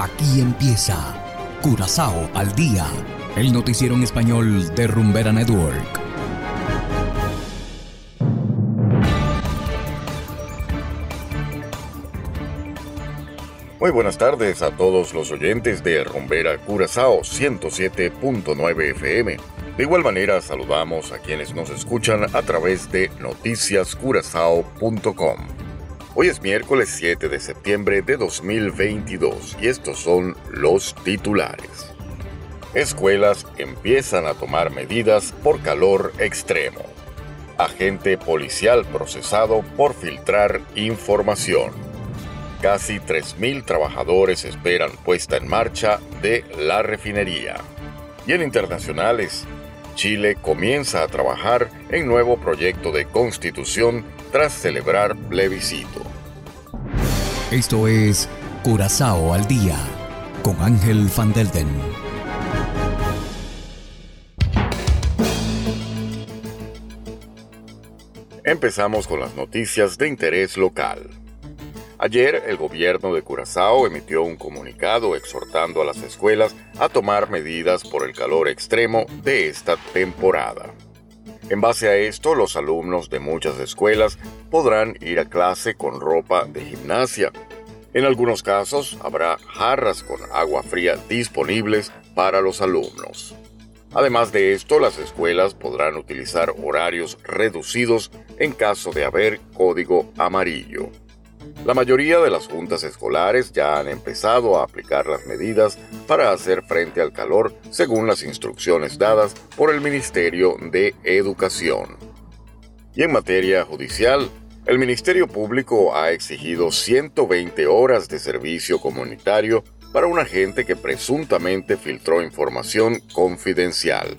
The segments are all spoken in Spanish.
Aquí empieza Curazao al día, el noticiero en español de Rumbera Network. Muy buenas tardes a todos los oyentes de Rumbera Curazao 107.9 FM. De igual manera saludamos a quienes nos escuchan a través de noticiascurazao.com. Hoy es miércoles 7 de septiembre de 2022 y estos son los titulares. Escuelas empiezan a tomar medidas por calor extremo. Agente policial procesado por filtrar información. Casi 3.000 trabajadores esperan puesta en marcha de la refinería. Y en internacionales, Chile comienza a trabajar en nuevo proyecto de constitución tras celebrar plebiscito. Esto es Curazao al día con Ángel Van Delden. Empezamos con las noticias de interés local. Ayer el gobierno de Curazao emitió un comunicado exhortando a las escuelas a tomar medidas por el calor extremo de esta temporada. En base a esto, los alumnos de muchas escuelas podrán ir a clase con ropa de gimnasia. En algunos casos habrá jarras con agua fría disponibles para los alumnos. Además de esto, las escuelas podrán utilizar horarios reducidos en caso de haber código amarillo. La mayoría de las juntas escolares ya han empezado a aplicar las medidas para hacer frente al calor según las instrucciones dadas por el Ministerio de Educación. Y en materia judicial, el Ministerio Público ha exigido 120 horas de servicio comunitario para un agente que presuntamente filtró información confidencial.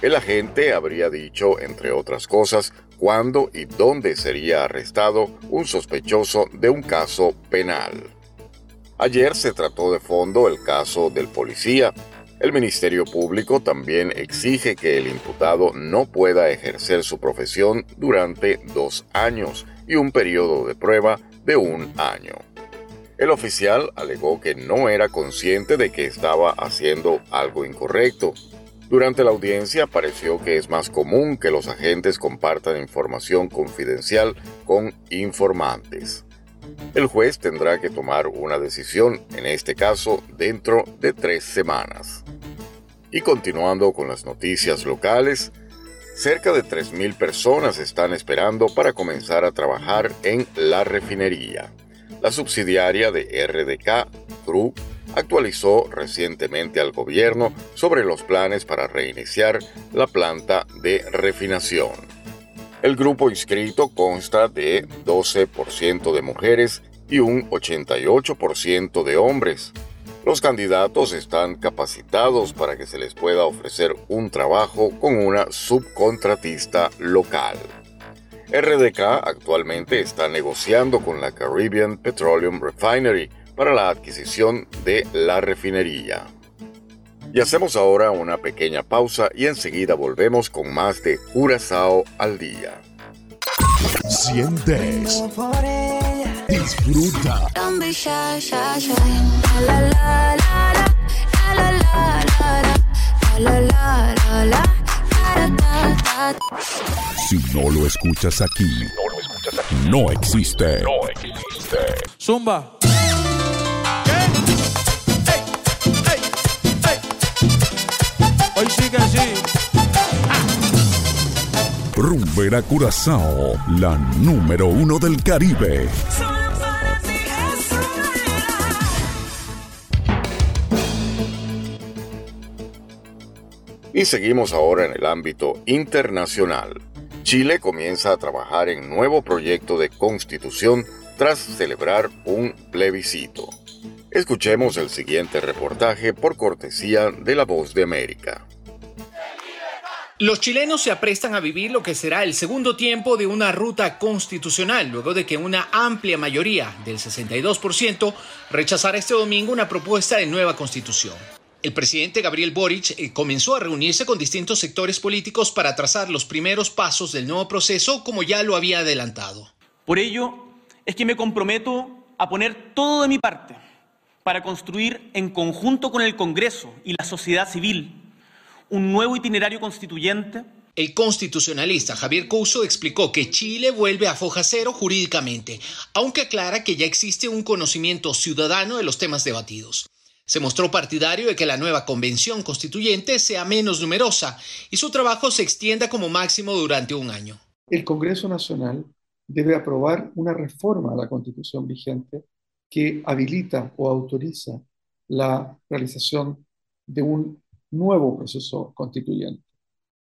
El agente habría dicho, entre otras cosas, cuándo y dónde sería arrestado un sospechoso de un caso penal. Ayer se trató de fondo el caso del policía. El Ministerio Público también exige que el imputado no pueda ejercer su profesión durante dos años y un periodo de prueba de un año. El oficial alegó que no era consciente de que estaba haciendo algo incorrecto durante la audiencia pareció que es más común que los agentes compartan información confidencial con informantes. El juez tendrá que tomar una decisión, en este caso, dentro de tres semanas. Y continuando con las noticias locales, cerca de 3.000 personas están esperando para comenzar a trabajar en la refinería. La subsidiaria de RDK, CRU, actualizó recientemente al gobierno sobre los planes para reiniciar la planta de refinación. El grupo inscrito consta de 12% de mujeres y un 88% de hombres. Los candidatos están capacitados para que se les pueda ofrecer un trabajo con una subcontratista local. RDK actualmente está negociando con la Caribbean Petroleum Refinery para la adquisición de la refinería. Y hacemos ahora una pequeña pausa y enseguida volvemos con más de Curazao al día. Sientes, disfruta. Si no lo escuchas aquí, no existe. No existe. Zumba. Hoy sí que sí. Rumbera Curazao, la número uno del Caribe. Y seguimos ahora en el ámbito internacional. Chile comienza a trabajar en nuevo proyecto de constitución tras celebrar un plebiscito. Escuchemos el siguiente reportaje por cortesía de La Voz de América. Los chilenos se aprestan a vivir lo que será el segundo tiempo de una ruta constitucional, luego de que una amplia mayoría del 62% rechazara este domingo una propuesta de nueva constitución. El presidente Gabriel Boric eh, comenzó a reunirse con distintos sectores políticos para trazar los primeros pasos del nuevo proceso, como ya lo había adelantado. Por ello, es que me comprometo a poner todo de mi parte para construir en conjunto con el Congreso y la sociedad civil un nuevo itinerario constituyente el constitucionalista Javier Couso explicó que Chile vuelve a foja cero jurídicamente, aunque aclara que ya existe un conocimiento ciudadano de los temas debatidos. Se mostró partidario de que la nueva convención constituyente sea menos numerosa y su trabajo se extienda como máximo durante un año. El Congreso Nacional debe aprobar una reforma a la constitución vigente que habilita o autoriza la realización de un nuevo proceso constituyente.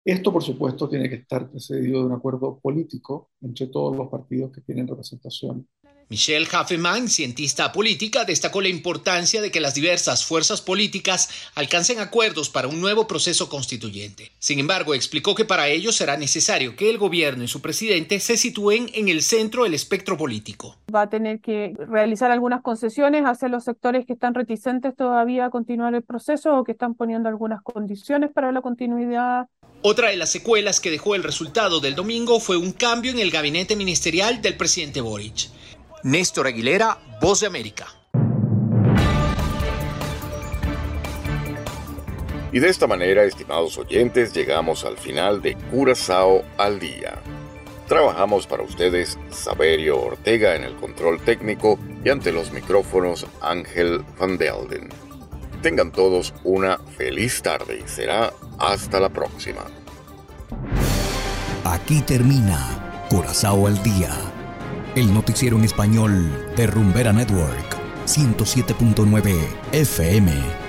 Esto, por supuesto, tiene que estar precedido de un acuerdo político entre todos los partidos que tienen representación Michelle Haffeman, cientista política, destacó la importancia de que las diversas fuerzas políticas alcancen acuerdos para un nuevo proceso constituyente. Sin embargo, explicó que para ello será necesario que el gobierno y su presidente se sitúen en el centro del espectro político. Va a tener que realizar algunas concesiones hacia los sectores que están reticentes todavía a continuar el proceso o que están poniendo algunas condiciones para la continuidad otra de las secuelas que dejó el resultado del domingo fue un cambio en el gabinete ministerial del presidente Boric. Néstor Aguilera, Voz de América. Y de esta manera, estimados oyentes, llegamos al final de Curazao al día. Trabajamos para ustedes Saberio Ortega en el control técnico y ante los micrófonos Ángel Van Delden. Tengan todos una feliz tarde y será hasta la próxima. Aquí termina Curazao al día el noticiero en español de Rumbera Network, 107.9 FM.